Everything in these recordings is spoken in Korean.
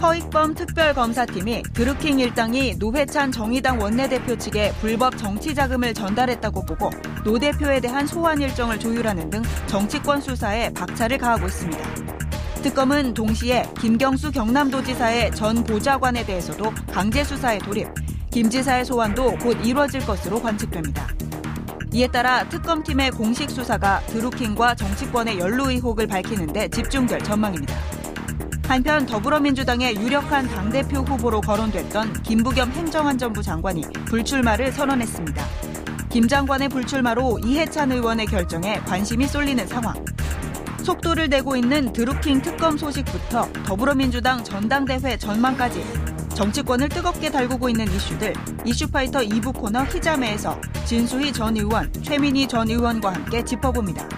허익범 특별검사팀이 드루킹 일당이 노회찬 정의당 원내대표 측에 불법 정치 자금을 전달했다고 보고 노 대표에 대한 소환 일정을 조율하는 등 정치권 수사에 박차를 가하고 있습니다. 특검은 동시에 김경수 경남도지사의 전 보좌관에 대해서도 강제 수사에 돌입, 김 지사의 소환도 곧 이뤄질 것으로 관측됩니다. 이에 따라 특검팀의 공식 수사가 드루킹과 정치권의 연루 의혹을 밝히는 데 집중될 전망입니다. 한편 더불어민주당의 유력한 당대표 후보로 거론됐던 김부겸 행정안전부 장관이 불출마를 선언했습니다. 김 장관의 불출마로 이해찬 의원의 결정에 관심이 쏠리는 상황. 속도를 내고 있는 드루킹 특검 소식부터 더불어민주당 전당대회 전망까지 정치권을 뜨겁게 달구고 있는 이슈들 이슈파이터 2부 코너 희자매에서 진수희 전 의원, 최민희 전 의원과 함께 짚어봅니다.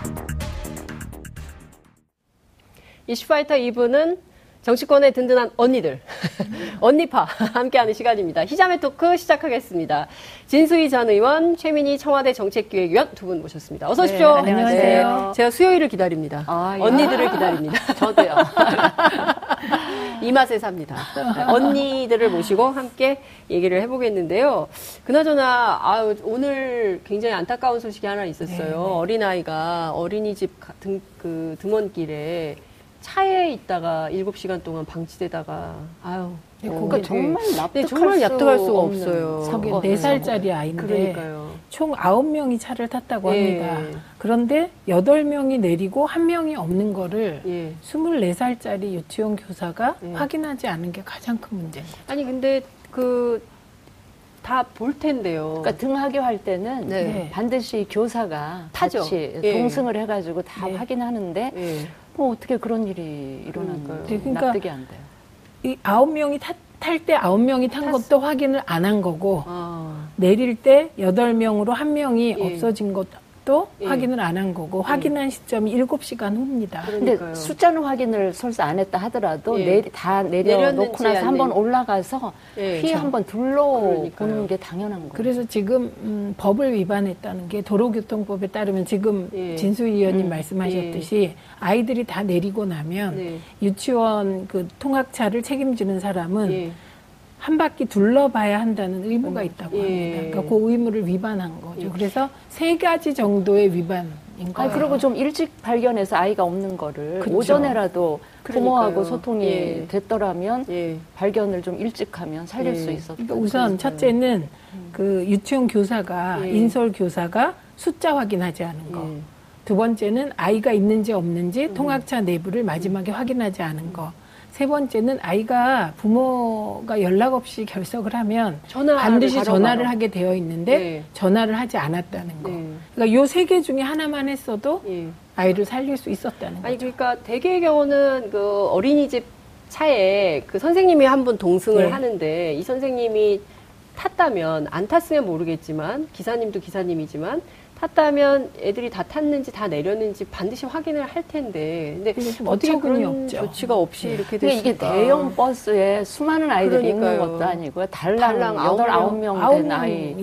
이슈파이터 2부는 정치권의 든든한 언니들, 언니파 함께하는 시간입니다. 희자매 토크 시작하겠습니다. 진수희 전 의원, 최민희 청와대 정책기획위원 두 분 모셨습니다. 어서 오십시오. 네, 안녕하세요. 네, 제가 수요일을 기다립니다. 아, 예. 언니들을 기다립니다. 저도요. 이 맛에 삽니다. 네, 언니들을 모시고 함께 얘기를 해보겠는데요. 그나저나 아, 오늘 굉장히 안타까운 소식이 하나 있었어요. 네, 네. 어린아이가 어린이집 등, 그 등원길에 차에 있다가 7시간 동안 방치되다가 아유 네, 그러니까 정말 납득할, 네, 정말 납득할 수가 없어요. 저게 어, 4살짜리 아이인데 그러니까요. 총 9명이 차를 탔다고 예. 합니다. 그런데 8명이 내리고 1명이 없는 거를 예. 24살짜리 유치원 교사가 예. 확인하지 않은 게 가장 큰 문제인 거죠. 아니 근데 그 다볼 텐데요. 그러니까 등하교 할 때는 네. 반드시 교사가 타죠. 같이 예. 동승을 해가지고 다 네. 확인하는데 예. 뭐 어떻게 그런 일이? 네, 그러니까 납득이 안 돼요. 이 아홉 명이 탈 때 아홉 명이 탄 탔어. 것도 확인을 안 한 거고 아. 내릴 때 여덟 명으로 한 명이 예. 없어진 것 또 예. 확인을 안 한 거고 예. 확인한 시점이 일곱 시간 후입니다. 그런데 숫자는 확인을 설사 안 했다 하더라도 예. 내리, 다 내려놓고 나서 한번 올라가서 예. 휘 한번 둘러보는 게 당연한 거예요. 그래서 지금 음, 법을 위반했다는 게 도로교통법에 따르면 지금 예. 진수희 의원님 음. 말씀하셨듯이 예. 아이들이 다 내리고 나면 네. 유치원 그 통학차를 책임지는 사람은 한 바퀴 둘러봐야 한다는 의무가 음, 있다고 예. 합니다. 그러니까 그 의무를 위반한 거죠. 예. 그래서 세 가지 정도의 위반인 거예요. 아, 그리고 좀 일찍 발견해서 아이가 없는 거를 그쵸. 오전에라도 부모하고 소통이 예. 됐더라면 예. 발견을 좀 일찍 하면 살릴 수 예. 있었던 그러니까 우선 첫째는 음. 그 유치원 교사가 예. 인솔 교사가 숫자 확인하지 않은 거. 두 번째는 아이가 있는지 없는지 음. 통학차 내부를 마지막에 확인하지 않은 거. 세 번째는 아이가 부모가 연락 없이 결석을 하면 반드시 전화를 바로. 하게 되어 있는데 네. 전화를 하지 않았다는 거. 네. 그러니까 요 세 개 중에 하나만 했어도 네. 아이를 살릴 수 있었다는 거죠. 아니 그러니까 대개의 경우는 그 어린이집 차에 그 선생님이 한 분 동승을 네. 하는데 이 선생님이 탔다면 안 탔으면 모르겠지만 기사님도 기사님이지만 탔다면 애들이 다 탔는지 다 내렸는지 반드시 확인을 할 텐데 근데 어떻게 그런 없죠. 조치가 없이 네. 이렇게 됐을까? 이게 대형 버스에 수많은 아이들이 그러니까요. 있는 것도 아니고요. 달랑 여덟 아홉 명 된 아이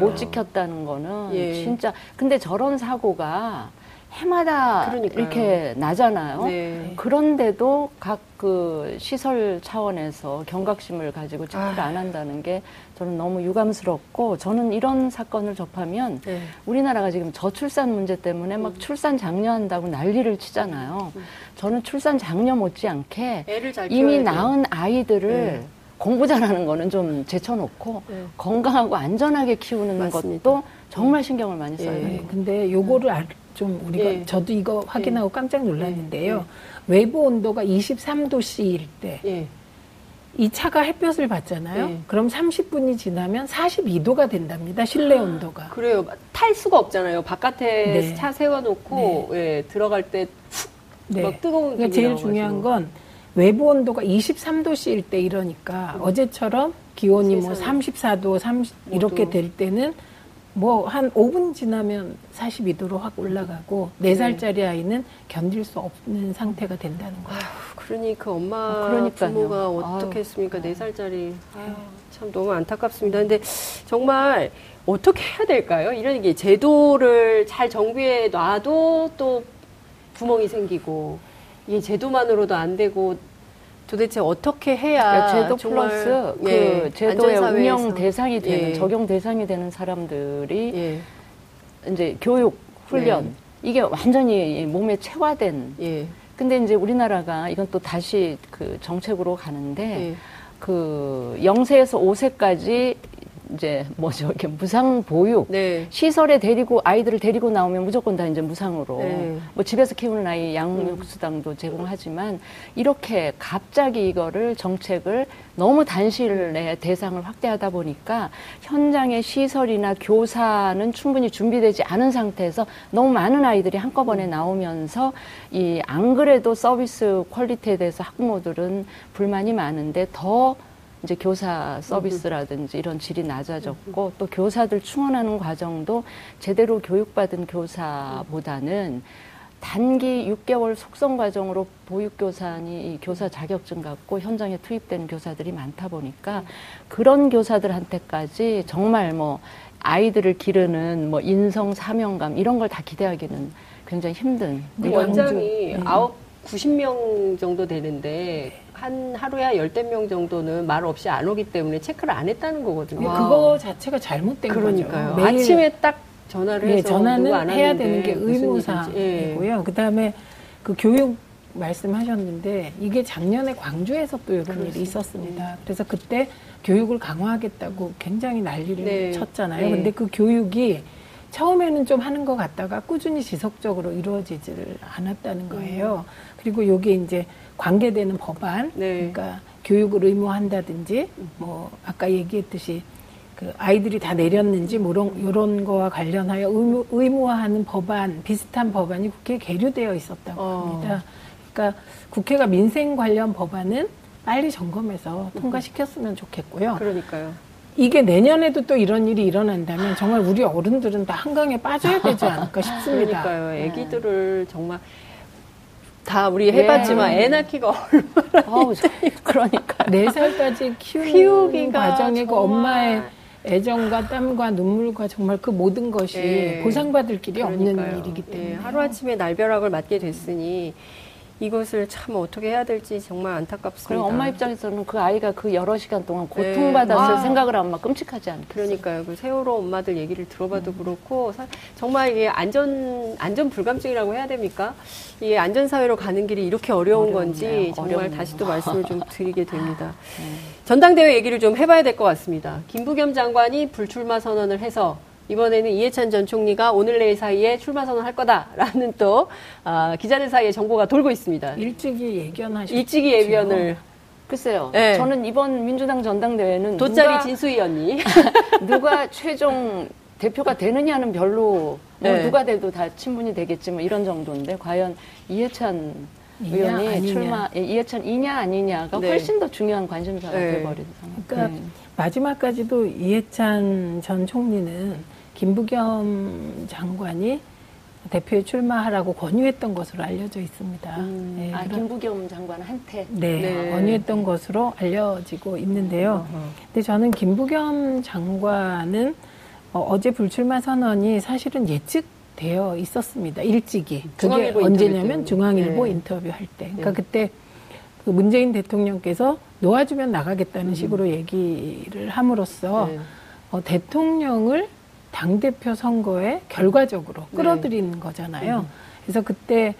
못 지켰다는 거는 예. 진짜 근데 저런 사고가 해마다 그러니까요. 이렇게 나잖아요. 네. 그런데도 각 그 시설 차원에서 경각심을 가지고 체크를 아. 안 한다는 게 저는 너무 유감스럽고 저는 이런 사건을 접하면 네. 우리나라가 지금 저출산 문제 때문에 막 음. 출산 장려한다고 난리를 치잖아요. 음. 저는 출산 장려 못지않게 이미 낳은 아이들을 네. 공부 잘하는 거는 좀 제쳐놓고 네. 건강하고 안전하게 키우는 맞습니다. 것도 정말 신경을 많이 써야 돼요. 예. 근데 요거를 알, 좀 우리가 예. 저도 이거 확인하고 예. 깜짝 놀랐는데요. 예. 외부 온도가 23도씨일 때. 예. 이 차가 햇볕을 받잖아요. 네. 그럼 30분이 지나면 42도가 된답니다. 실내 온도가. 그래요. 탈 수가 없잖아요. 바깥에 네. 차 세워놓고 네. 예, 들어갈 때훅 네. 뜨거운 그러니까 제일 중요한 건 외부 온도가 23도씨일 때 이러니까 음. 어제처럼 기온이 뭐 34도, 30 이렇게 될 때는 뭐 한 5분 지나면 42도로 확 올라가고 4살짜리 아이는 견딜 수 없는 상태가 된다는 거예요. 그러니 그 엄마 아, 부모가 어떻게 했습니까? 4살짜리. 아유, 참 너무 안타깝습니다. 근데 정말 어떻게 해야 될까요? 이런 게 제도를 잘 정비해 놔도 또 구멍이 생기고 이게 제도만으로도 안 되고 도대체 어떻게 해야 제도 플러스 그 예, 제도의 운영 대상이 되는 예. 적용 대상이 되는 사람들이 예. 이제 교육 훈련 네. 이게 완전히 몸에 체화된. 예. 근데 이제 우리나라가 이건 또 다시 그 정책으로 가는데 예. 그 0세에서 5세까지 이제 뭐죠 이렇게 무상 보육 네. 시설에 데리고 아이들을 데리고 나오면 무조건 다 이제 무상으로 네. 뭐 집에서 키우는 아이 양육 수당도 음. 제공하지만 이렇게 갑자기 이거를 정책을 너무 단시일 내에 대상을 확대하다 보니까 현장의 시설이나 교사는 충분히 준비되지 않은 상태에서 너무 많은 아이들이 한꺼번에 음. 나오면서 이 안 그래도 서비스 quality에 대해서 학부모들은 불만이 많은데 더 이제 교사 서비스라든지 이런 질이 낮아졌고 또 교사들 충원하는 과정도 제대로 교육받은 교사보다는 단기 6개월 속성 과정으로 보육교사니 이 교사 자격증 갖고 현장에 투입되는 교사들이 많다 보니까 그런 교사들한테까지 정말 뭐 아이들을 기르는 뭐 인성 사명감 이런 걸 다 기대하기는 굉장히 힘든. 원장이 아홉 90명 정도 되는데 한 하루에 한 열댓 명 정도는 말 없이 안 오기 때문에 체크를 안 했다는 거거든요. 그거 자체가 잘못된 그러니까요. 거죠. 매일 아침에 딱 전화를 네, 해서 전화는 해야 되는 게 의무사이고요. 예. 그다음에 그 교육 말씀하셨는데 이게 작년에 광주에서 또 이런 그렇습니다. 일이 있었습니다. 네. 그래서 그때 교육을 강화하겠다고 굉장히 난리를 네. 쳤잖아요. 네. 근데 그 교육이 처음에는 좀 하는 것 같다가 꾸준히 지속적으로 이루어지지를 않았다는 거예요. 음. 그리고 요게 이제 관계되는 법안, 네. 그러니까 교육을 의무한다든지, 뭐 아까 얘기했듯이 그 아이들이 다 내렸는지 뭐 이런, 이런 거와 관련하여 의무, 의무화하는 법안, 비슷한 법안이 국회에 계류되어 있었다고 어. 합니다. 그러니까 국회가 민생 관련 법안은 빨리 점검해서 통과시켰으면 좋겠고요. 그러니까요. 이게 내년에도 또 이런 일이 일어난다면 정말 우리 어른들은 다 한강에 빠져야 되지 않을까 싶습니다. 그러니까요. 애기들을 정말 다 우리 해봤지만 네. 애 낳기가 얼마나 어우, 그러니까 네 살까지 키우는 과정이고 엄마의 애정과 땀과 눈물과 정말 그 모든 것이 네. 보상받을 길이 그러니까요. 없는 일이기 예, 때문에 네. 하루아침에 날벼락을 맞게 됐으니 이것을 참 어떻게 해야 될지 정말 안타깝습니다. 그럼 엄마 입장에서는 그 아이가 그 여러 시간 동안 네. 고통받았을 네. 생각을 하면 끔찍하지 않겠어요? 그러니까요. 그 세월호 엄마들 얘기를 들어봐도 음. 그렇고 사, 정말 이게 안전 안전 불감증이라고 해야 됩니까? 이게 안전 사회로 가는 길이 이렇게 어려운 어려운데요. 건지 정말 어려운데요. 다시 또 말씀을 좀 드리게 됩니다. 네. 전당대회 얘기를 좀 해봐야 될 것 같습니다. 김부겸 장관이 불출마 선언을 해서 이번에는 이해찬 전 총리가 오늘 내일 사이에 출마 선언할 거다라는 또 아, 기자들 사이에 정보가 돌고 있습니다. 일찍이 예견하셨죠. 일찍이 예견을 글쎄요. 네. 저는 이번 민주당 전당대회는 돗자리 진수희 언니 누가 최종 대표가 되느냐는 별로 뭐 네. 누가 돼도 다 친분이 되겠지만 이런 정도인데 과연 이해찬 의원이 아니냐. 출마 예, 이해찬 이냐 아니냐가 네. 훨씬 더 중요한 관심사가 네. 돼버린 상황. 그러니까 네. 마지막까지도 이해찬 전 총리는 김부겸 장관이 대표에 출마하라고 권유했던 것으로 알려져 있습니다. 음, 네, 아, 김부겸 장관한테? 네, 네, 권유했던 것으로 알려지고 있는데요. 어허. 근데 저는 김부겸 장관은 어, 제 불출마 선언이 사실은 예측되어 있었습니다. 일찍이. 그게 언제냐면 중앙일보 네. 인터뷰 할 때. 그러니까 네. 그때 그 문재인 대통령께서 놓아주면 나가겠다는 음. 식으로 얘기를 함으로써 네. 어, 대통령을 당대표 선거에 결과적으로 네. 끌어들이는 네. 거잖아요. 음. 그래서 그때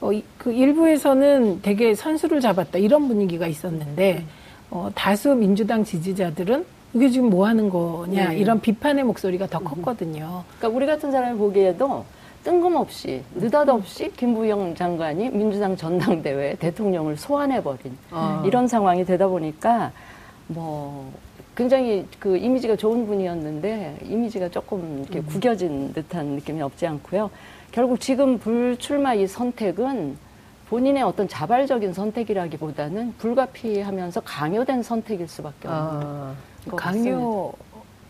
어, 그 일부에서는 되게 선수를 잡았다 이런 분위기가 있었는데 음. 어, 다수 민주당 지지자들은 이게 지금 뭐 하는 거냐 네. 이런 비판의 목소리가 더 음. 컸거든요. 그러니까 우리 같은 사람이 보기에도 뜬금없이 느닷없이 김부영 장관이 민주당 전당대회 대통령을 소환해버린 아. 이런 상황이 되다 보니까 뭐 굉장히 그 이미지가 좋은 분이었는데 이미지가 조금 이렇게 음. 구겨진 듯한 느낌이 없지 않고요. 결국 지금 불출마 이 선택은 본인의 어떤 자발적인 선택이라기보다는 불가피하면서 강요된 선택일 수밖에 없는 아, 강요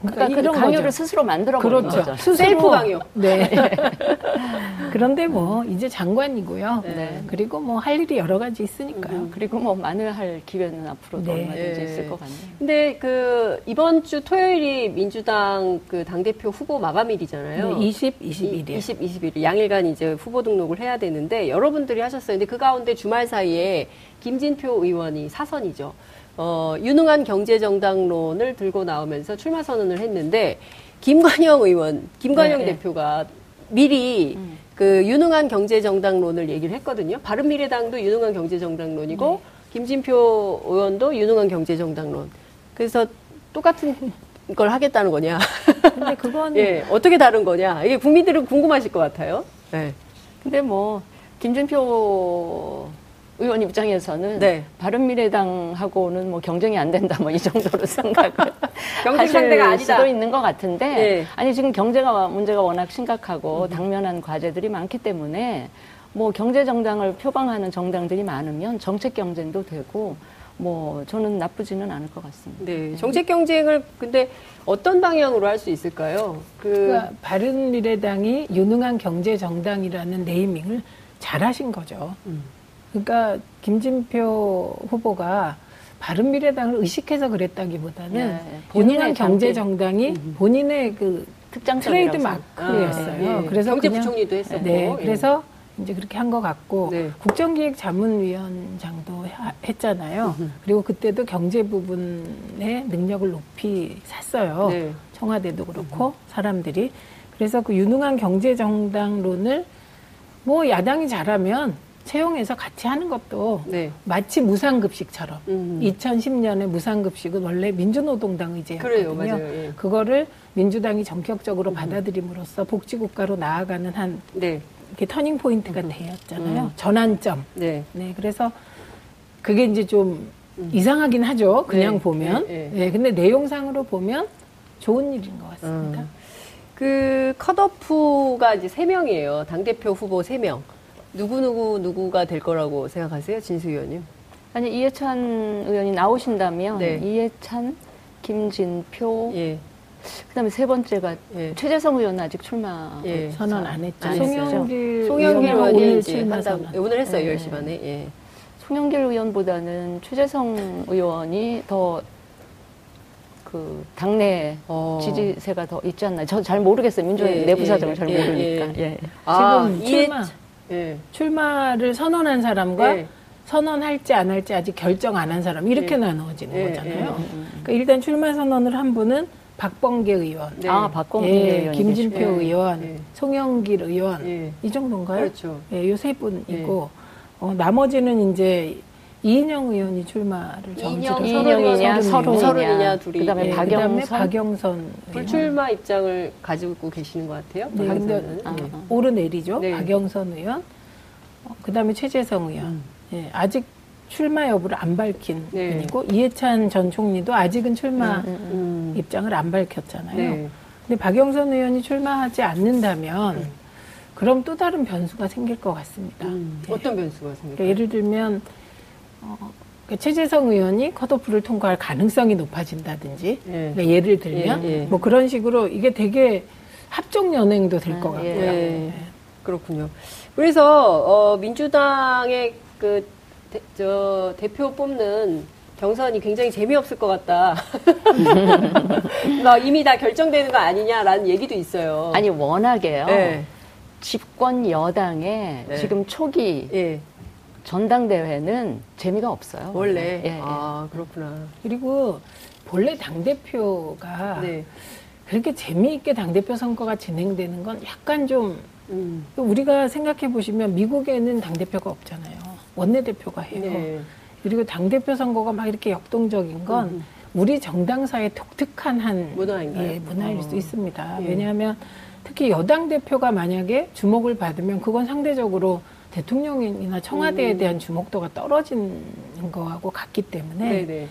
그러니까, 그러니까 그런 강요를 거죠. 스스로 만들어 그렇죠. 거죠. 스스로. 셀프 강요. 네. 그런데 뭐 이제 장관이고요. 네. 그리고 뭐 할 일이 여러 가지 있으니까요. 음, 그리고 뭐 많은 할 기회는 앞으로도 네. 얼마든지 네. 있을 것 같네요. 근데 그 이번 주 토요일이 민주당 그 당대표 후보 마감일이잖아요. 네, 20, 21일. 20, 21일. 양일간 이제 후보 등록을 해야 되는데 여러분들이 하셨어요. 근데 그 가운데 주말 사이에 김진표 의원이 사선이죠. 어, 유능한 경제정당론을 들고 나오면서 출마 선언을 했는데 김관영 의원, 김관영 네, 네. 대표가 미리 음. 그 유능한 경제정당론을 얘기를 했거든요. 바른미래당도 유능한 경제정당론이고 네. 김진표 의원도 유능한 경제정당론. 그래서 똑같은 걸 하겠다는 거냐. 근데 그건 예, 어떻게 다른 거냐. 이게 국민들은 궁금하실 것 같아요. 네. 근데 뭐 김준표 의원 입장에서는 네. 바른미래당하고는 뭐 경쟁이 안 된다 뭐 이 정도로 생각을 경쟁 상대가 아니다. 수도 있는 것 같은데 네. 아니 지금 경제가 문제가 워낙 심각하고 음. 당면한 과제들이 많기 때문에 뭐 경제 정당을 표방하는 정당들이 많으면 정책 경쟁도 되고 뭐 저는 나쁘지는 않을 것 같습니다. 네, 정책 경쟁을 근데 어떤 방향으로 할 수 있을까요? 그 그러니까 바른 미래당이 유능한 경제 정당이라는 네이밍을 잘하신 거죠. 음. 그러니까 김진표 후보가 바른미래당을 의식해서 그랬다기보다는 네, 유능한 경제 정당이 음. 본인의 그 특장 트레이드 마크였어요. 아, 네. 그래서 경제부총리도 했었고. 네, 그래서 이제 그렇게 한 것 같고 네. 국정기획자문위원장도 했잖아요. 그리고 그때도 경제 부분의 능력을 높이 샀어요. 네. 청와대도 그렇고 사람들이 그래서 그 유능한 경제 정당론을 뭐 야당이 잘하면 채용해서 같이 하는 것도 네. 마치 무상급식처럼 음. 2010년에 무상급식은 원래 민주노동당 의제였거든요. 그래요, 예. 그거를 민주당이 전격적으로 음. 받아들임으로써 복지국가로 나아가는 한 네. 이렇게 터닝 포인트가 음. 되었잖아요. 음. 전환점. 네. 네. 그래서 그게 이제 좀 음. 이상하긴 하죠. 그냥 네. 보면. 네, 네. 네. 근데 내용상으로 보면 좋은 일인 것 같습니다. 음. 그 컷오프가 이제 세 명이에요. 당 대표 후보 세 명. 누구 누구 누구가 될 거라고 생각하세요, 진수 의원님? 아니 이해찬 의원이 나오신다면 네. 이해찬, 김진표, 예. 그다음에 세 번째가 예. 최재성 의원 아직 출마 예. 선언 안 했죠. 안 송영길 송영길 의원이 한다고 오늘 했어요. 예. 10시 반에. 예. 송영길 의원보다는 최재성 의원이 더 그 당내 어. 지지세가 더 있지 않나. 저 잘 모르겠어요. 민주당 예, 내부 사정을 예, 잘 예, 모르니까. 예. 아, 지금 출마 출마를 선언한 사람과 선언할지 안 할지 아직 결정 안 한 사람 이렇게 나누어지는 거잖아요. 그러니까 일단 출마 선언을 한 분은 박범계 의원, 네. 아 박범계 예, 의원, 김진표 네. 의원, 네. 송영길 의원 네. 이 정도인가요? 그렇죠. 예, 요 세 분이고 어, 나머지는 이제 이인영 의원이 출마를 정지를 이인영이냐 서른이냐 둘이 그다음에 네, 박영선, 박영선 불출마 입장을 가지고 계시는 것 같아요. 네, 근데 아, 오르내리죠. 네. 박영선 의원, 어, 그다음에 최재성 의원. 음. 예, 아직 출마 여부를 안 밝힌 네. 분이고 이해찬 전 총리도 아직은 출마 음, 음, 음. 입장을 안 밝혔잖아요. 네. 근데 박영선 의원이 출마하지 않는다면 음. 그럼 또 다른 변수가 생길 것 같습니다. 음. 네. 어떤 변수가 생길까요? 그러니까 예를 들면 어, 그 최재성 의원이 컷오프를 통과할 가능성이 높아진다든지 네. 그러니까 예를 들면 예, 예. 뭐 그런 식으로 이게 되게 합종 연행도 될것 아, 같고요. 예. 네. 그렇군요. 그래서 어, 민주당의 그 대, 저 대표 뽑는 경선이 굉장히 재미없을 것 같다. 막 이미 다 결정되는 거 아니냐라는 얘기도 있어요. 아니 워낙에요. 네. 집권 여당의 네. 지금 초기 네. 전당대회는 재미가 없어요. 원래. 예, 아 그렇구나. 그리고 본래 당 대표가 네. 그렇게 재미있게 당 대표 선거가 진행되는 건 약간 좀 음. 우리가 생각해 보시면 미국에는 당 대표가 없잖아요. 원내대표가 해요. 네. 그리고 당대표 선거가 막 이렇게 역동적인 건 음. 우리 정당사의 독특한 한 문화인가요? 예, 문화일 어. 수 있습니다. 예. 왜냐하면 특히 여당 대표가 만약에 주목을 받으면 그건 상대적으로 대통령이나 청와대에 음. 대한 주목도가 떨어지는 거하고 같기 때문에 네네. 네.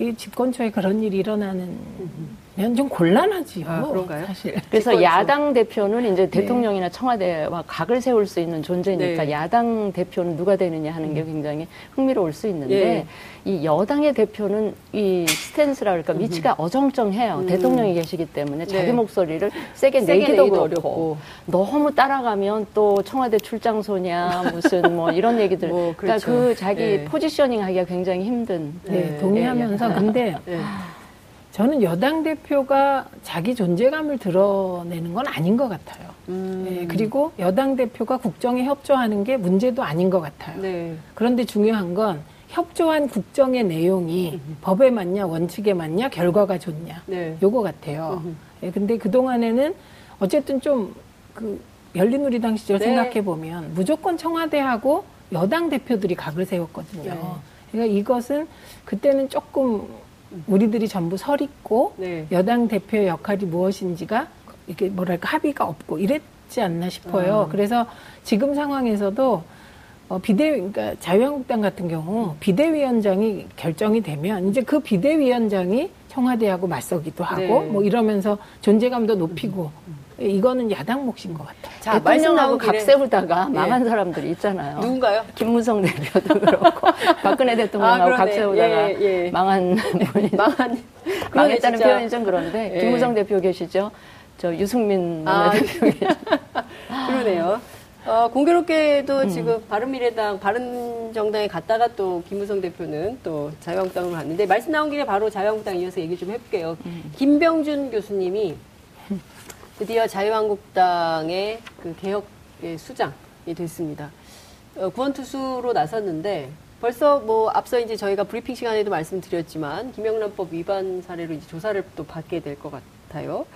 이 집권초에 그런 일이 일어나는 음. 좀 곤란하지요. 아, 그런가요? 사실. 그래서 집권초. 야당 대표는 이제 네. 대통령이나 청와대와 각을 세울 수 있는 존재니까 네. 야당 대표는 누가 되느냐 하는 게 음. 굉장히 흥미로울 수 있는데 네. 이 여당의 대표는 이 스탠스라 그러니까 음. 위치가 어정쩡해요. 음. 대통령이 계시기 때문에 자기 네. 목소리를 세게, 세게 내기도, 내기도 어렵고 너무 따라가면 또 청와대 출장 소냐 무슨 뭐 이런 얘기들. 뭐, 그러니까 그렇죠. 그러니까 그 자기 네. 포지셔닝 하기가 굉장히 힘든. 네, 동의하면서 근데 저는 여당 대표가 자기 존재감을 드러내는 건 아닌 것 같아요. 음. 네, 그리고 여당 대표가 국정에 협조하는 게 문제도 아닌 것 같아요. 네. 그런데 중요한 건 협조한 국정의 내용이 음. 법에 맞냐 원칙에 맞냐 결과가 좋냐 네. 요거 같아요. 음. 예, 근데 그 동안에는 어쨌든 좀 그 열린우리당 시절 네. 생각해 보면 무조건 청와대하고 여당 대표들이 각을 세웠거든요. 네. 그러니까 이것은 그때는 조금 우리들이 전부 설 있고 네. 여당 대표의 역할이 무엇인지가 이게 뭐랄까 합의가 없고 이랬지 않나 싶어요. 음. 그래서 지금 상황에서도 어, 비대 그러니까 자유한국당 같은 경우 비대위원장이 결정이 되면 이제 그 비대위원장이 청와대하고 맞서기도 하고 네. 뭐 이러면서 존재감도 높이고 이거는 야당 몫인 것 같아요. 자, 대통령하고 각 세우다가 예. 망한 사람들이 있잖아요. 누군가요? 김무성 대표도 그렇고 박근혜 대통령하고 아, 각 세우다가 예, 예. 망한 분이 망한 망했다는 진짜. 표현이 좀 그런데 예. 김무성 대표 계시죠? 저 유승민 아, 대표 계시죠? 그러네요. 어, 공교롭게도 음. 지금 바른미래당, 바른정당에 갔다가 또 김무성 대표는 또 자유한국당으로 갔는데 말씀 나온 김에 바로 자유한국당 이어서 얘기 좀 해볼게요. 음. 김병준 교수님이 드디어 자유한국당의 그 개혁의 수장이 됐습니다. 어, 구원투수로 나섰는데 벌써 뭐 앞서 이제 저희가 브리핑 시간에도 말씀드렸지만 김영란법 위반 사례로 이제 조사를 또 받게 될 것 같아요.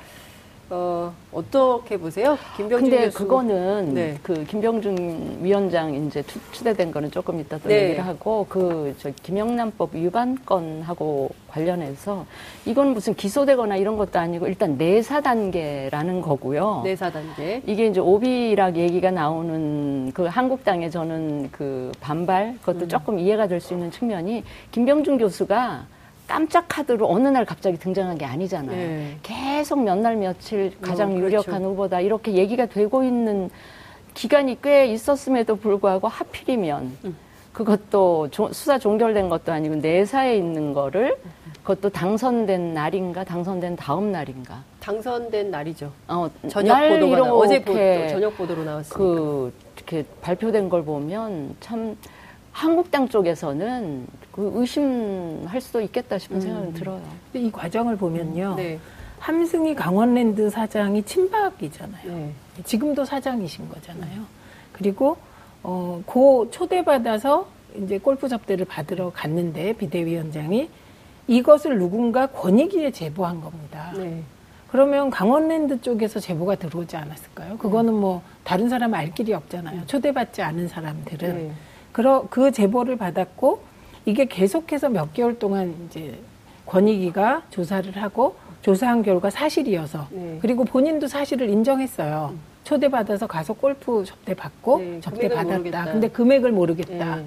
어, 어떻게 보세요? 김병준 근데 교수. 그거는 네. 그 김병준 위원장 이제 추대된 거는 조금 이따 또 네. 얘기를 하고 그 저 김영란법 위반 건하고 관련해서 이건 무슨 기소되거나 이런 것도 아니고 일단 내사 단계라는 거고요. 내사 단계. 이게 이제 오비락 얘기가 나오는 그 한국당의 저는 그 반발 그것도 음. 조금 이해가 될 수 있는 측면이 김병준 교수가 깜짝 카드로 어느 날 갑자기 등장한 게 아니잖아요. 네. 계속 몇 날 며칠 가장 어, 그렇죠. 유력한 후보다 이렇게 얘기가 되고 있는 기간이 꽤 있었음에도 불구하고 하필이면 음. 그것도 조, 수사 종결된 것도 아니고 내사에 있는 거를 그것도 당선된 날인가 당선된 다음 날인가 당선된 날이죠. 어, 저녁 보도가 나, 어제 보, 저녁 보도로 나왔으니까 그 이렇게 발표된 걸 보면 참 한국당 쪽에서는 그 의심할 수도 있겠다 싶은 음. 생각은 들어요. 이 과정을 보면요. 네. 함승희 강원랜드 사장이 친박이잖아요. 네. 지금도 사장이신 거잖아요. 그리고 어, 고 초대받아서 이제 골프 접대를 받으러 갔는데 비대위원장이 이것을 누군가 권익위에 제보한 겁니다. 네. 그러면 강원랜드 쪽에서 제보가 들어오지 않았을까요? 그거는 뭐 다른 사람 알 길이 없잖아요. 초대받지 않은 사람들은. 네. 그러, 그 제보를 받았고 이게 계속해서 몇 개월 동안 이제 권익위가 조사를 하고 조사한 결과 사실이어서 네. 그리고 본인도 사실을 인정했어요. 음. 초대받아서 가서 골프 접대 받고 네, 접대 받았다. 모르겠다. 근데 금액을 모르겠다. 네.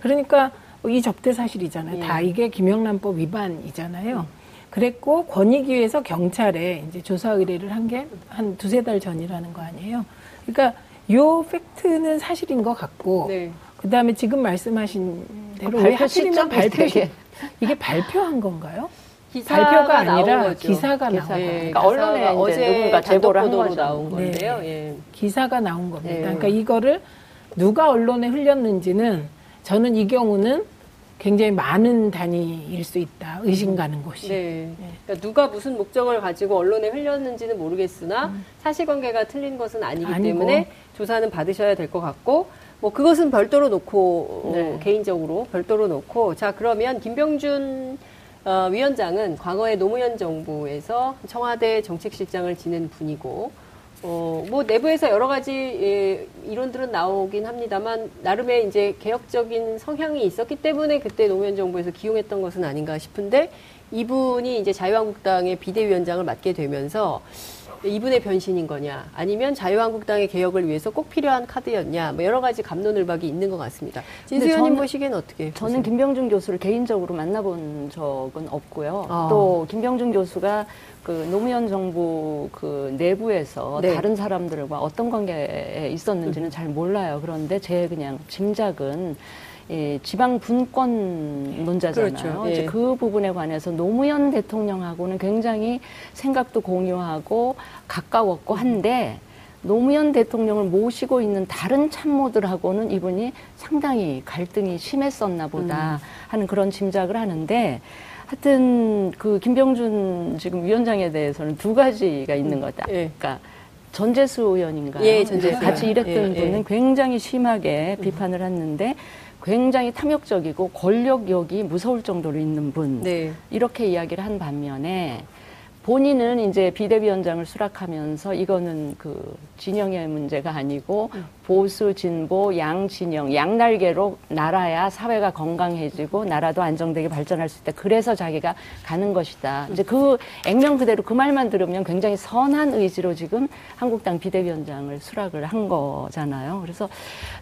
그러니까 이 접대 사실이잖아요. 네. 다 이게 김영란법 위반이잖아요. 음. 그랬고 권익위에서 경찰에 이제 조사 의뢰를 한 게 한 두세 달 전이라는 거 아니에요. 그러니까 요 팩트는 사실인 것 같고 네. 그다음에 지금 말씀하신 대로 왜 하필이면 발표 이게 발표한 건가요? 발표가 아니라 거죠. 기사가 나온 거예요. 그러니까 언론에 어제 누군가 제보를 한 거죠. 나온 건데요. 네. 예. 기사가 나온 겁니다. 네. 그러니까 이거를 누가 언론에 흘렸는지는 저는 이 경우는 굉장히 많은 단위일 수 있다. 의심 가는 곳이. 네. 네. 그러니까 누가 무슨 목적을 가지고 언론에 흘렸는지는 모르겠으나 음. 사실관계가 틀린 것은 아니기 아니고. 때문에 조사는 받으셔야 될 것 같고 뭐 그것은 별도로 놓고 네. 어, 개인적으로 별도로 놓고 자 그러면 김병준 어, 위원장은 과거에 노무현 정부에서 청와대 정책실장을 지낸 분이고 어, 뭐 내부에서 여러 가지 예, 이론들은 나오긴 합니다만 나름의 이제 개혁적인 성향이 있었기 때문에 그때 노무현 정부에서 기용했던 것은 아닌가 싶은데 이분이 이제 자유한국당의 비대위원장을 맡게 되면서 이분의 변신인 거냐, 아니면 자유한국당의 개혁을 위해서 꼭 필요한 카드였냐, 뭐 여러 가지 감론을박이 있는 것 같습니다. 진수현님 보시기에는 어떻게? 저는 보세요? 김병준 교수를 개인적으로 만나본 적은 없고요. 아. 또 김병준 교수가 그 노무현 정부 그 내부에서 네. 다른 사람들과 어떤 관계에 있었는지는 음. 잘 몰라요. 그런데 제 그냥 짐작은 예, 지방 분권 문제잖아요. 그렇죠. 예. 이제 그 부분에 관해서 노무현 대통령하고는 굉장히 생각도 공유하고 가까웠고 한데 노무현 대통령을 모시고 있는 다른 참모들하고는 이분이 상당히 갈등이 심했었나 보다 음. 하는 그런 짐작을 하는데 하여튼 그 김병준 지금 위원장에 대해서는 두 가지가 있는 음. 거다. 예. 그러니까 전재수 의원인가? 예, 전재수 같이 일했던 예, 예. 분은 굉장히 심하게 음. 비판을 했는데 굉장히 탐욕적이고 권력욕이 무서울 정도로 있는 분 네. 이렇게 이야기를 한 반면에 본인은 이제 비대위원장을 수락하면서 이거는 그 진영의 문제가 아니고 음. 보수 진보 양 진영 양날개로 나라야 사회가 건강해지고 나라도 안정되게 발전할 수 있다. 그래서 자기가 가는 것이다. 이제 그 액면 그대로 그 말만 들으면 굉장히 선한 의지로 지금 한국당 비대위원장을 수락을 한 거잖아요. 그래서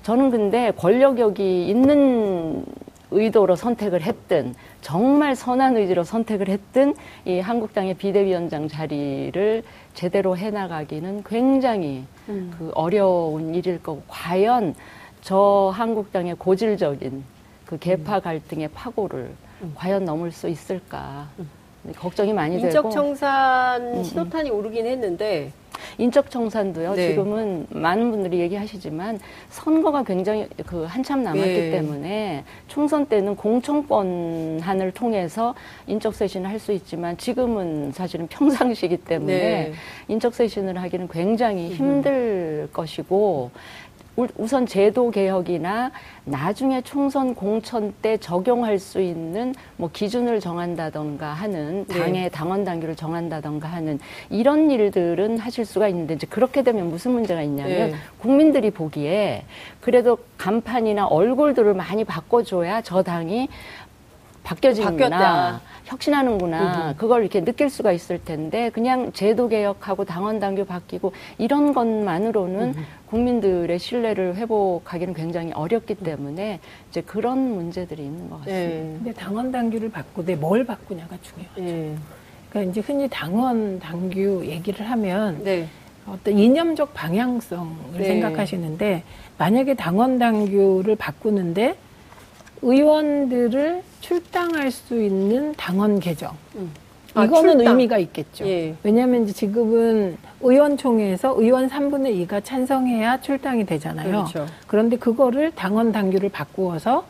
저는 근데 권력욕이 있는 의도로 선택을 했든 정말 선한 의지로 선택을 했든 이 한국당의 비대위원장 자리를 제대로 해나가기는 굉장히 음. 그 어려운 일일 거고 과연 저 한국당의 고질적인 그 개파 음. 갈등의 파고를 음. 과연 넘을 수 있을까 음. 걱정이 많이 인적 되고 인적 청산 음, 음. 신호탄이 오르긴 했는데 인적 청산도요. 네. 지금은 많은 분들이 얘기하시지만 선거가 굉장히 그 한참 남았기 네. 때문에 총선 때는 공천권한을 통해서 인적 쇄신을 할 수 있지만 지금은 사실은 평상시기 때문에 네. 인적 쇄신을 하기는 굉장히 힘들 음. 것이고 우선 제도 개혁이나 나중에 총선 공천 때 적용할 수 있는 뭐 기준을 정한다던가 하는 네. 당의 네. 당원 당규를 정한다던가 하는 이런 일들은 하실 수가 있는데 이제 그렇게 되면 무슨 문제가 있냐면 네. 국민들이 보기에 그래도 간판이나 얼굴들을 많이 바꿔줘야 저 당이 바뀌어지는구나. 혁신하는구나. 그걸 이렇게 느낄 수가 있을 텐데 그냥 제도 개혁하고 당원 당규 바뀌고 이런 것만으로는 국민들의 신뢰를 회복하기는 굉장히 어렵기 때문에 이제 그런 문제들이 있는 것 같습니다. 네. 근데 당원 당규를 바꾸되 뭘 바꾸냐가 중요하죠. 네. 그러니까 이제 흔히 당원 당규 얘기를 하면 네. 어떤 이념적 방향성을 네. 생각하시는데 만약에 당원 당규를 바꾸는데 의원들을 출당할 수 있는 당원 개정. 음. 아, 이거는 출당. 의미가 있겠죠. 예. 왜냐하면 이제 지금은 의원총회에서 의원 3분의 2가 찬성해야 출당이 되잖아요. 그렇죠. 그런데 그거를 당원 당규를 바꾸어서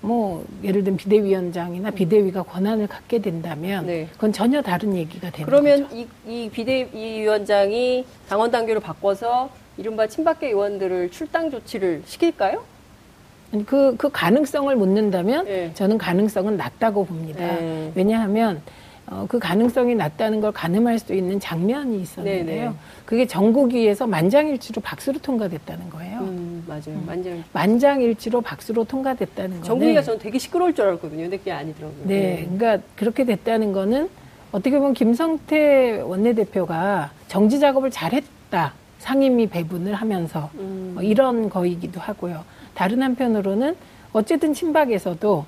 뭐 예를 들면 비대위원장이나 비대위가 권한을 갖게 된다면 네. 그건 전혀 다른 얘기가 되는 그러면 거죠. 그러면 이, 이 비대위원장이 당원 당규를 바꿔서 이른바 친박계 의원들을 출당 조치를 시킬까요? 그, 그 가능성을 묻는다면 네. 저는 가능성은 낮다고 봅니다. 네. 왜냐하면 어, 그 가능성이 낮다는 걸 가늠할 수 있는 장면이 있었는데요. 네네. 네. 그게 전국위에서 만장일치로 박수로 통과됐다는 거예요. 음, 맞아요. 음. 만장 만장일치로 박수로 통과됐다는 거는 전국위가 저는 되게 시끄러울 줄 알았거든요. 근데 그게 아니더라고요. 네, 네, 그러니까 그렇게 됐다는 거는 어떻게 보면 김성태 원내대표가 정지 작업을 잘했다. 상임위 배분을 하면서 음. 뭐 이런 거이기도 하고요. 다른 한편으로는 어쨌든 친박에서도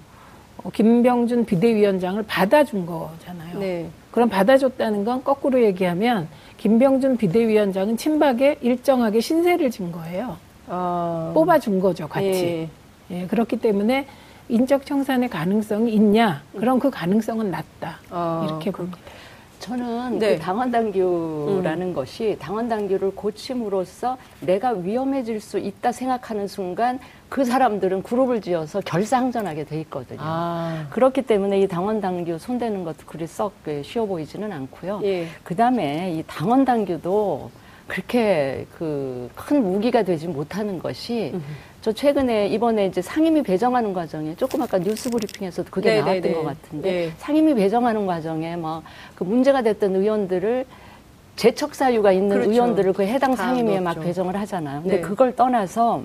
김병준 비대위원장을 받아준 거잖아요. 네. 그럼 받아줬다는 건 거꾸로 얘기하면 김병준 비대위원장은 친박에 일정하게 신세를 진 거예요. 어... 뽑아준 거죠, 같이. 예. 예, 그렇기 때문에 인적 청산의 가능성이 있냐? 그럼 그 가능성은 낮다. 어... 이렇게 봅니다. 저는 네. 그 당원 당규라는 음. 것이 당원 당규를 고침으로써 내가 위험해질 수 있다 생각하는 순간 그 사람들은 그룹을 지어서 결사항전하게 돼 있거든요. 아. 그렇기 때문에 이 당원 당규 손대는 것도 그리 썩그 쉬워 보이지는 않고요. 예. 그 다음에 이 당원 당규도 그렇게 그 큰 무기가 되지 못하는 것이 음. 저 최근에 이번에 이제 상임위 배정하는 과정에 조금 아까 뉴스 브리핑에서도 그게 네네네. 나왔던 네, 것 같은데 네. 상임위 배정하는 과정에 뭐 그 문제가 됐던 의원들을 재척 사유가 있는 그렇죠. 의원들을 그 해당 상임위에 막 배정을 하잖아요. 근데 네. 그걸 떠나서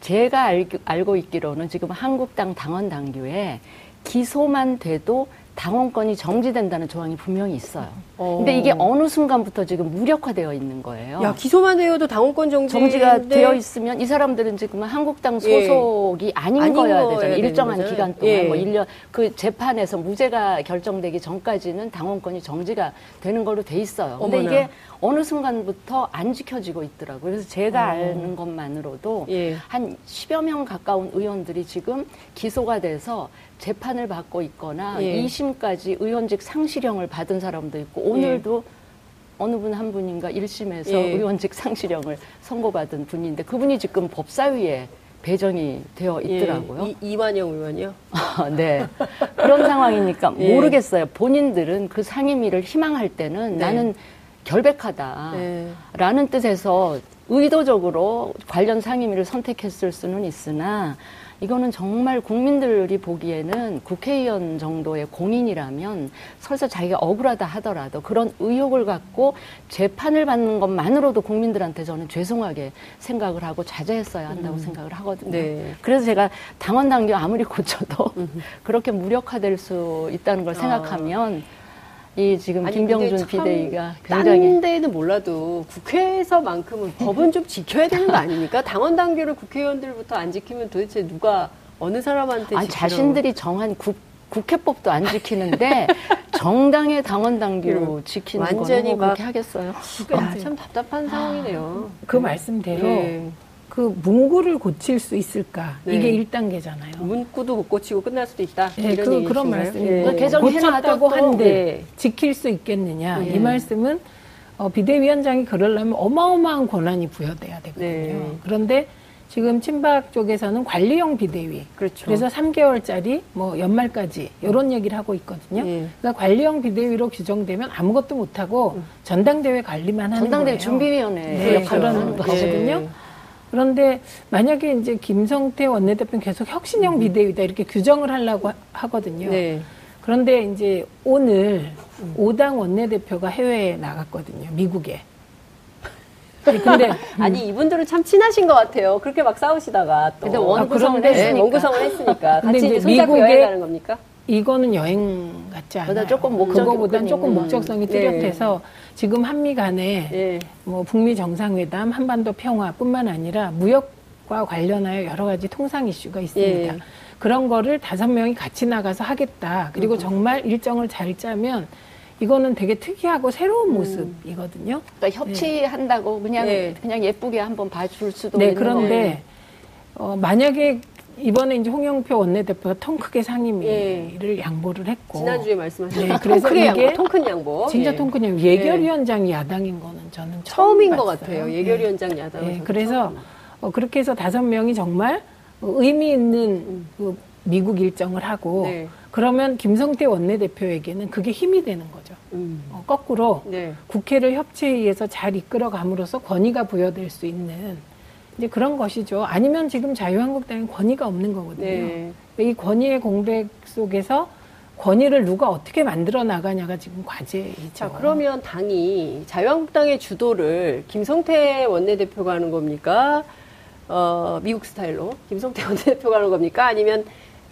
제가 알, 알고 있기로는 지금 한국당 당원 당규에 기소만 돼도 당원권이 정지된다는 조항이 분명히 있어요. 어. 근데 이게 어느 순간부터 지금 무력화되어 있는 거예요. 야, 기소만 되어도 당원권 정지 정지 가 되어 있으면 이 사람들은 지금 한국당 예. 소속이 예. 아닌, 아닌 거여야 되잖아요. 일정한 기간 동안 예. 뭐 1년 그 재판에서 무죄가 결정되기 전까지는 당원권이 정지가 되는 걸로 돼 있어요. 근데 어머나. 이게 어느 순간부터 안 지켜지고 있더라고요. 그래서 제가 어. 아는 것만으로도 예. 한 10여 명 가까운 의원들이 지금 기소가 돼서 재판을 받고 있거나 예. 2심까지 의원직 상실형을 받은 사람도 있고 오늘도 예. 어느 분 한 분인가 1심에서 예. 의원직 상실형을 선고받은 분인데 그분이 지금 법사위에 배정이 되어 예. 있더라고요. 이, 이완영 의원이요? 네. 그런 상황이니까 예. 모르겠어요. 본인들은 그 상임위를 희망할 때는 네. 나는 결백하다라는 네. 뜻에서 의도적으로 관련 상임위를 선택했을 수는 있으나 이거는 정말 국민들이 보기에는 국회의원 정도의 공인이라면 설사 자기가 억울하다 하더라도 그런 의혹을 갖고 재판을 받는 것만으로도 국민들한테 저는 죄송하게 생각을 하고 자제했어야 한다고 음. 생각을 하거든요. 네. 그래서 제가 당원 당규 아무리 고쳐도 음. 그렇게 무력화될 수 있다는 걸 아. 생각하면 아. 이 지금 아니, 김병준 비대위가 굉장히 딴 데는 몰라도 국회에서만큼은 법은 좀 지켜야 되는 거 아닙니까? 당원 당규를 국회의원들부터 안 지키면 도대체 누가 어느 사람한테 아니, 자신들이 정한 국, 국회법도 안 지키는데 정당의 당원 당규 지키는 완전히 뭐 그렇게 하겠어요. 아, 참 답답한 상황이네요. 그 말씀대로 네. 그 문구를 고칠 수 있을까? 네. 이게 1단계잖아요. 문구도 못 고치고 끝날 수도 있다. 네, 그, 그런 말씀이에요. 네. 고쳤다고 한데 네. 지킬 수 있겠느냐. 이 네. 말씀은 어, 비대위원장이 그러려면 어마어마한 권한이 부여돼야 되거든요. 네. 그런데 지금 친박 쪽에서는 관리형 비대위. 그렇죠. 그래서 3개월짜리 뭐 연말까지 이런 얘기를 하고 있거든요. 네. 그러니까 관리형 비대위로 규정되면 아무것도 못하고 음. 전당대회 관리만 하는 전당대회 거예요. 준비위원회 네, 역할을 하는 거거든요. 그런데 만약에 이제 김성태 원내대표는 계속 혁신형 음. 비대위다 이렇게 규정을 하려고 하거든요. 네. 그런데 이제 오늘 음. 5당 원내대표가 해외에 나갔거든요. 미국에. 네, 근데 아니 이분들은 참 친하신 것 같아요. 그렇게 막 싸우시다가 또. 근데 원구성을 아, 했으니까. 원구성을 했으니까. 같이 이제 손잡고 여행 가는 겁니까? 이거는 여행 같지 않아요. 조금 그거보다는 조금 목적성이 네. 뚜렷해서 네. 지금 한미 간에 네. 뭐 북미 정상회담, 한반도 평화뿐만 아니라 무역과 관련하여 여러 가지 통상 이슈가 있습니다. 네. 그런 거를 다섯 명이 같이 나가서 하겠다. 그리고 음. 정말 일정을 잘 짜면 이거는 되게 특이하고 새로운 음. 모습이거든요. 그러니까 협치한다고 그냥 네. 그냥 예쁘게 한번 봐줄 수도 네, 그런데 어, 만약에 이번에 이제 홍영표 원내대표가 통 크게 상임위를 예. 양보를 했고 지난주에 말씀하신 네, 그래서 이게 통큰 양보 진짜 예. 통큰 양보 예결위원장이 예. 야당인 거는 저는 처음인 봤어요. 것 같아요 예결위원장 야당 네, 그래서 어, 그렇게 해서 다섯 명이 정말 의미 있는 음. 그 미국 일정을 하고 네. 그러면 김성태 원내대표에게는 그게 힘이 되는 거죠. 음. 어, 거꾸로 네. 국회를 협치에 의해서 잘 이끌어감으로써 권위가 부여될 수 있는 이제 그런 것이죠. 아니면 지금 자유한국당에 권위가 없는 거거든요. 네. 이 권위의 공백 속에서 권위를 누가 어떻게 만들어 나가냐가 지금 과제이죠. 자, 그러면 당이 자유한국당의 주도를 김성태 원내대표가 하는 겁니까? 어, 미국 스타일로 김성태 원내대표가 하는 겁니까? 아니면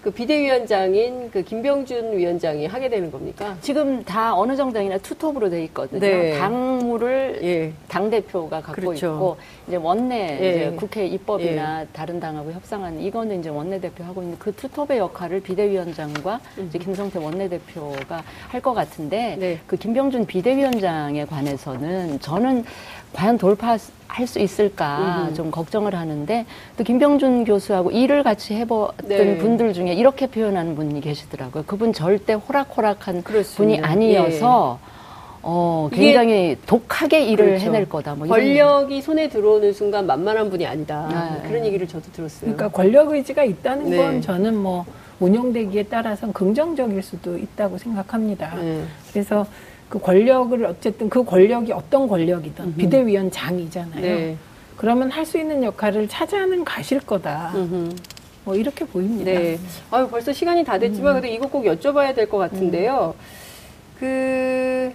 그 비대위원장인 그 김병준 위원장이 하게 되는 겁니까? 지금 다 어느 정당이나 투톱으로 돼 있거든요. 네. 당무를 예. 당 대표가 갖고 그렇죠. 있고 이제 원내 예. 이제 국회 입법이나 예. 다른 당하고 협상하는 이거는 이제 원내 대표 하고 있는 그 투톱의 역할을 비대위원장과 음. 이제 김성태 원내 대표가 할 것 같은데 네. 그 김병준 비대위원장에 관해서는 저는 과연 돌파 할 수 있을까 음. 좀 걱정을 하는데 또 김병준 교수하고 일을 같이 해봤던 네. 분들 중에 이렇게 표현하는 분이 계시더라고요. 그분 절대 호락호락한 그렇습니다. 분이 아니어서 예. 어, 굉장히 독하게 일을 그렇죠. 해낼 거다. 뭐 권력이 손에 들어오는 순간 만만한 분이 아니다. 아, 그런 얘기를 저도 들었어요. 그러니까 권력 의지가 있다는 네. 건 저는 뭐 운영되기에 따라서 긍정적일 수도 있다고 생각합니다. 네. 그래서 그 권력을 어쨌든 그 권력이 어떤 권력이든 음흠. 비대위원장이잖아요. 네. 그러면 할 수 있는 역할을 차지하는 가실 거다. 음흠. 뭐 이렇게 보입니다. 네. 아유 벌써 시간이 다 됐지만 음. 그래도 이거 꼭 여쭤봐야 될 것 같은데요. 음. 그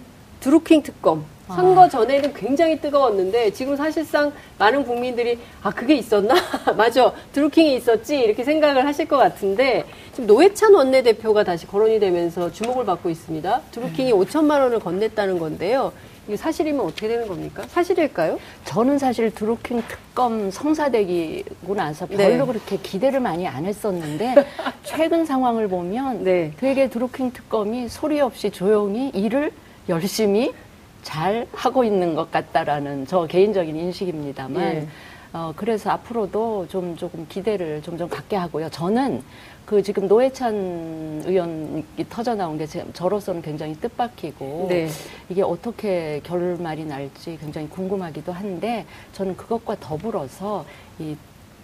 드루킹 특검 선거 아. 전에는 굉장히 뜨거웠는데 지금 사실상 많은 국민들이 아 그게 있었나 맞아 드루킹이 있었지 이렇게 생각을 하실 것 같은데 지금 노회찬 원내대표가 다시 거론이 되면서 주목을 받고 있습니다. 드루킹이 5천만 원을 건넸다는 건데요. 이게 사실이면 어떻게 되는 겁니까? 사실일까요? 저는 사실 드루킹 특검 성사되기고 나서 네. 별로 네. 그렇게 기대를 많이 안 했었는데 최근 상황을 보면 네. 되게 드루킹 특검이 소리 없이 조용히 일을 열심히 잘 하고 있는 것 같다라는 저 개인적인 인식입니다만 예. 어, 그래서 앞으로도 좀 조금 기대를 점점 갖게 하고요. 저는 그 지금 노회찬 의원이 터져 나온 게 제, 저로서는 굉장히 뜻밖이고 네. 이게 어떻게 결말이 날지 굉장히 궁금하기도 한데 저는 그것과 더불어서 이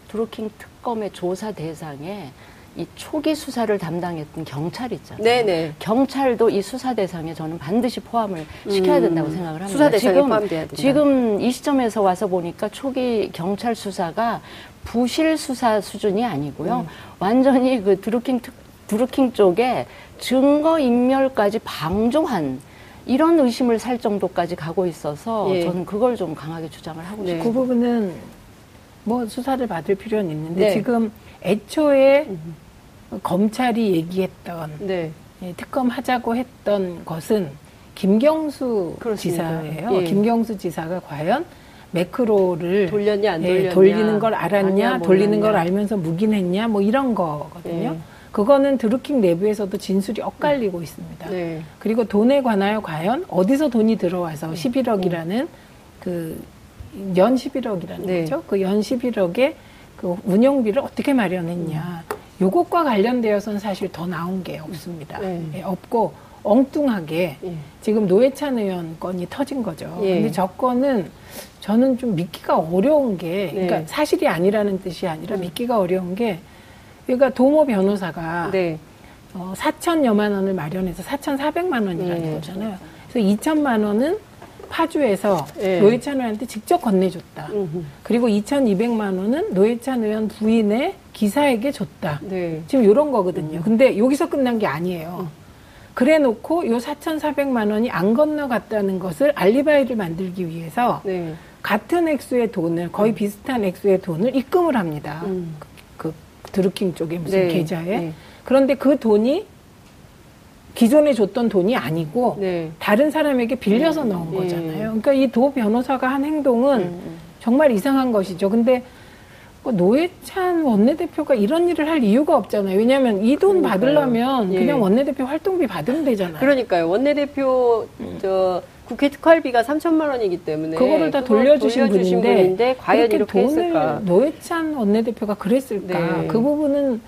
드루킹 특검의 조사 대상에 이 초기 수사를 담당했던 경찰 있잖아요. 네네. 경찰도 이 수사 대상에 저는 반드시 포함을 시켜야 음. 된다고 생각을 합니다. 수사 대상에 지금, 포함돼야 된다. 지금 이 시점에서 와서 보니까 초기 경찰 수사가 부실 수사 수준이 아니고요. 음. 완전히 그 드루킹 특, 드루킹 쪽에 증거 인멸까지 방조한 이런 의심을 살 정도까지 가고 있어서 예. 저는 그걸 좀 강하게 주장을 하고 네. 싶어요. 그 부분은 뭐 수사를 받을 필요는 있는데 네. 지금 애초에 음. 검찰이 얘기했던 네. 예, 특검 하자고 했던 것은 김경수 그렇습니다. 지사예요. 예. 김경수 지사가 과연 매크로를 돌렸냐 안 예, 돌렸냐 예, 돌리는 걸 알았냐 돌리는 걸 알면서 묵인했냐 뭐 이런 거거든요. 예. 그거는 드루킹 내부에서도 진술이 엇갈리고 있습니다. 네. 그리고 돈에 관하여 과연 어디서 돈이 들어와서 11억이라는 그 연 11억이라는 네. 거죠. 그 연 11억의 그 운영비를 어떻게 마련했냐. 요것과 관련되어서는 사실 더 나온 게 없습니다. 네. 예, 없고 엉뚱하게 예. 지금 노회찬 의원 건이 터진 거죠. 예. 근데 저 건은 저는 좀 믿기가 어려운 게, 그러니까 네. 사실이 아니라는 뜻이 아니라 음. 믿기가 어려운 게, 그러니까 도모 변호사가 네. 어, 4천여만 원을 마련해서 4,400만 원이라는 네. 거잖아요. 그래서 2천만 원은 파주에서 네. 노회찬 의원한테 직접 건네줬다. 음흠. 그리고 2,200만 원은 노회찬 의원 부인의 기사에게 줬다. 네. 지금 이런 거거든요. 음. 근데 여기서 끝난 게 아니에요. 음. 그래 놓고 요 4,400만 원이 안 건너갔다는 것을 알리바이를 만들기 위해서 네. 같은 액수의 돈을 거의 음. 비슷한 액수의 돈을 입금을 합니다. 음. 그, 그 드루킹 쪽에 무슨 네. 계좌에. 네. 그런데 그 돈이 기존에 줬던 돈이 아니고 네. 다른 사람에게 빌려서 음. 넣은 네. 거잖아요. 그러니까 이 도 변호사가 한 행동은 음, 음. 정말 이상한 것이죠. 근데 뭐 노회찬 원내대표가 이런 일을 할 이유가 없잖아요. 왜냐하면 이 돈 받으려면 예. 그냥 원내대표 활동비 받으면 되잖아요. 그러니까요. 원내대표 음. 저 국회 특활비가 3천만 원이기 때문에 그거를 다 돌려주신, 돌려주신 분인데, 분인데, 과연 이렇게 돈을 했을까? 노회찬 원내대표가 그랬을까? 네. 그 부분은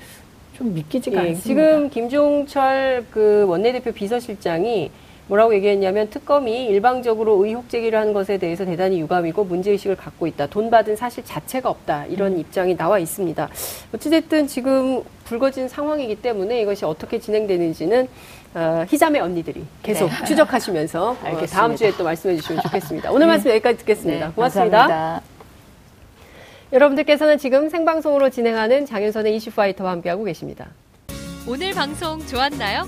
좀 믿기지가 예. 않습니다. 지금 김종철 그 원내대표 비서실장이 뭐라고 얘기했냐면 특검이 일방적으로 의혹 제기를 한 것에 대해서 대단히 유감이고 문제의식을 갖고 있다. 돈 받은 사실 자체가 없다. 이런 음. 입장이 나와 있습니다. 어찌됐든 지금 불거진 상황이기 때문에 이것이 어떻게 진행되는지는 어, 희자매 언니들이 계속 네. 추적하시면서 어, 다음 주에 또 말씀해 주시면 좋겠습니다. 오늘 네. 말씀 여기까지 듣겠습니다. 네, 고맙습니다. 감사합니다. 여러분들께서는 지금 생방송으로 진행하는 장윤선의 이슈파이터와 함께하고 계십니다. 오늘 방송 좋았나요?